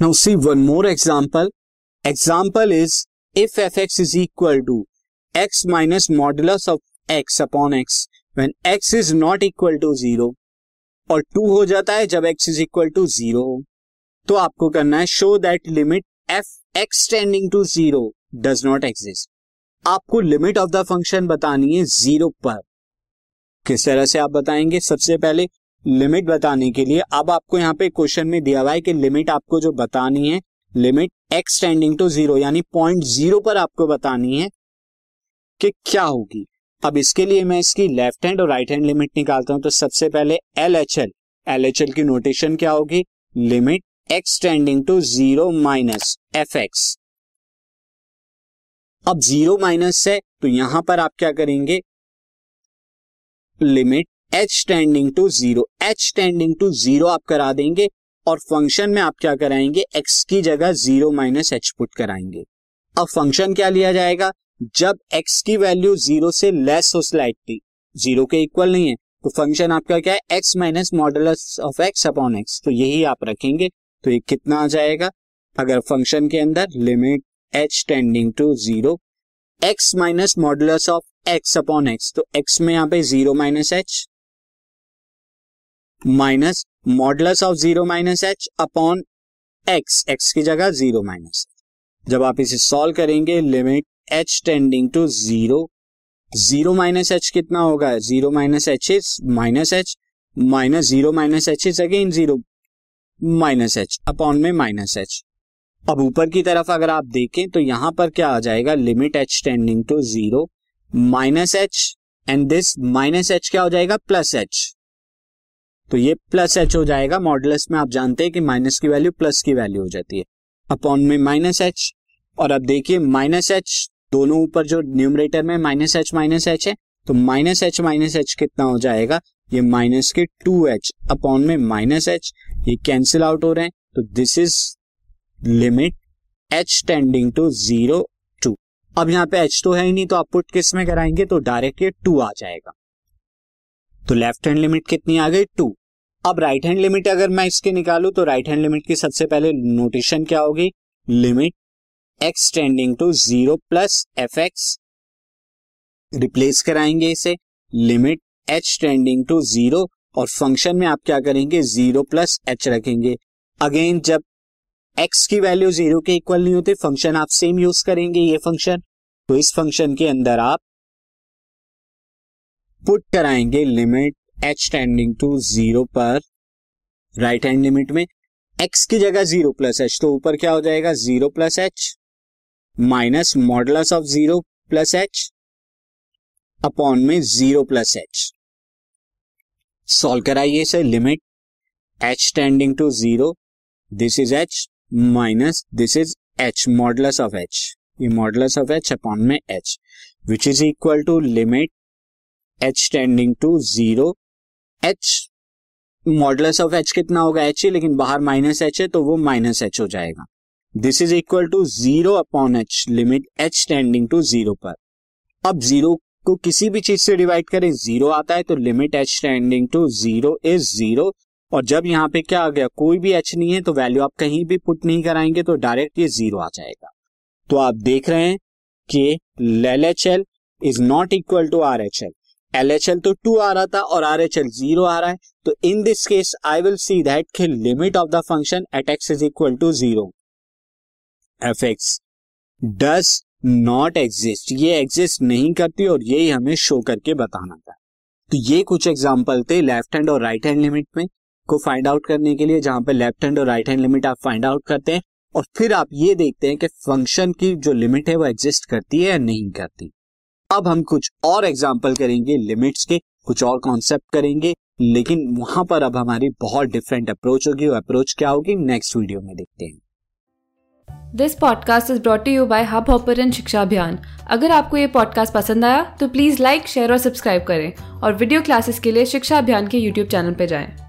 Now see one more example. Example is, if fx is equal to x minus modulus of x upon x, when x is not equal to zero और two हो जाता है जब x is equal to zero तो आपको करना है show that limit f x tending to zero does not exist आपको लिमिट ऑफ़ द फ़ंक्शन बतानी है ज़ीरो पर। किस तरह से आप बताएँगे? सबसे पहले लिमिट बताने के लिए, अब आपको यहाँ पे क्वेश्चन में दिया हुआ है कि लिमिट आपको जो बतानी है limit x tending to zero यानी पॉइंट ज़ीरो पर आपको बतानी है कि क्या होगी। अब इसके लिए मैं इसकी लेफ़्ट हैंड और राइट हैंड लिमिट निकालता हूँ तो सबसे पहले L H L L H L की नोटेशन क्या होगी? Limit x tending to zero minus f x अब ज़ीरो माइनस है तो यहाँ पर आप क्या करेंगे? Limit h tending to zero h tending to zero आप करा देंगे और फ़ंक्शन में आप क्या कराएँगे? एक्स की जगह ज़ीरो माइनस एच पुट कराएँगे। अब फ़ंक्शन क्या लिया जाएगा? जब एक्स की वैल्यू ज़ीरो से लेस हो स्लाइटली ज़ीरो के इक्वल नहीं है तो फ़ंक्शन आपका क्या है? X minus modulus of x upon x तो यही आप रखेंगे तो ये कितना आ जाएगा? अगर फ़ंक्शन के अंदर limit h tending to zero x minus modulus of x upon x तो एक्स में यहाँ पे zero minus h minus modulus of zero minus h upon x x की जगह ज़ीरो माइनस जब आप इसे सॉल्व करेंगे, limit h tending to zero zero minus h कितना होगा? Zero minus h is minus h, minus zero minus h is again zero minus h upon में minus H. अब ऊपर की तरफ़ अगर आप देखें तो यहाँ पर क्या आ जाएगा? Limit h tending to zero, minus h, and this minus h क्या हो जाएगा? Plus h. तो ये प्लस एच हो जाएगा। मॉडुलस में आप जानते हैं कि माइनस की वैल्यू प्लस की वैल्यू हो जाती है। अपॉन में माइनस एच और अब देखिए माइनस एच दोनों ऊपर जो न्यूमरेटर में माइनस एच माइनस एच है तो माइनस एच माइनस एच कितना हो जाएगा? ये माइनस के टू एच अपॉन में माइनस एच ये कैंसिल आउट हो रहे हैं। तो this is limit h tending to zero two अब यहाँ पे एच तो है ही नहीं तो आप पुट किसमें कराएँगे? तो डायरेक्ट ये टू आ जाएगा। तो लेफ़्ट हैंड लिमिट कितनी आ गई? टू अब राइट हैंड लिमिट अगर मैं इसके निकालू तो राइट हैंड लिमिट की सबसे पहले नोटेशन क्या होगी? Limit x tending to zero plus f x replace कराएँगे इसे. Limit h tending to zero और फ़ंक्शन में आप क्या करेंगे? ज़ीरो प्लस एच रखेंगे. अगेन जब एक्स की वैल्यू ज़ीरो के इक्वल नहीं होती फ़ंक्शन आप सेम यूज़ करेंगे ये फ़ंक्शन तो इस फ़ंक्शन के अंदर आप पुट कराएँगे limit h tending to zero पर राइट हैंड लिमिट में एक्स की जगह ज़ीरो प्लस एच तो ऊपर क्या हो जाएगा? Zero plus h minus modulus of zero plus h upon में ज़ीरो प्लस एच सॉल्व कराइए sir limit h tending to zero this is h minus this is h modulus of h ये modulus of h upon में h which is equal to limit h tending to zero h modulus of h कितना होगा? H ही, लेकिन बाहर minus H है तो वो minus h हो जाएगा। This is equal to zero upon h limit h tending to zero पर। अब ज़ीरो को किसी भी चीज़ से डिवाइड करें ज़ीरो आता है तो limit h tending to zero is zero और जब यहाँ पे क्या आ गया? कोई भी एच नहीं है तो वैल्यू आप कहीं भी पुट नहीं कराएँगे तो डायरेक्ट ये ज़ीरो आ जाएगा। तो आप देख रहे हैं कि L H L is not equal to R H L L H L तो टू आ रहा था और आर एच एल ज़ीरो आ रहा है। तो in this case I will see that limit of the function at x is equal to zero f x does not exist ये एग्जिस्ट नहीं करती और यही हमें शो करके बताना था। तो ये कुछ एग्ज़ाम्पल थे लेफ़्ट हैंड और राइट हैंड लिमिट में को फाइंड आउट करने के लिए, जहाँ पे लेफ़्ट हैंड और राइट हैंड लिमिट आप फाइंड आउट करते हैं। और फिर आप ये देखते हैं कि फ़ंक्शन की जो लिमिट है वो एग्जिस्ट करती है या नहीं करती। अब हम कुछ और एग्ज़ाम्पल करेंगे लिमिट्स के, कुछ और कॉन्सेप्ट करेंगे, लेकिन वहाँ पर अब हमारी बहुत डिफरेंट अप्रोच होगी, वो अप्रोच क्या होगी नेक्स्ट वीडियो में देखते हैं this podcast is brought you by Hubhopper Shiksha Abhiyan अगर आपको ये पॉडकास्ट पसंद आया तो प्लीज़ लाइक शेयर और सब्सक्राइब करें और वीडियो क्लासेस के लिए शिक्षा अभियान के यूट्यूब चैनल पर जाएँ।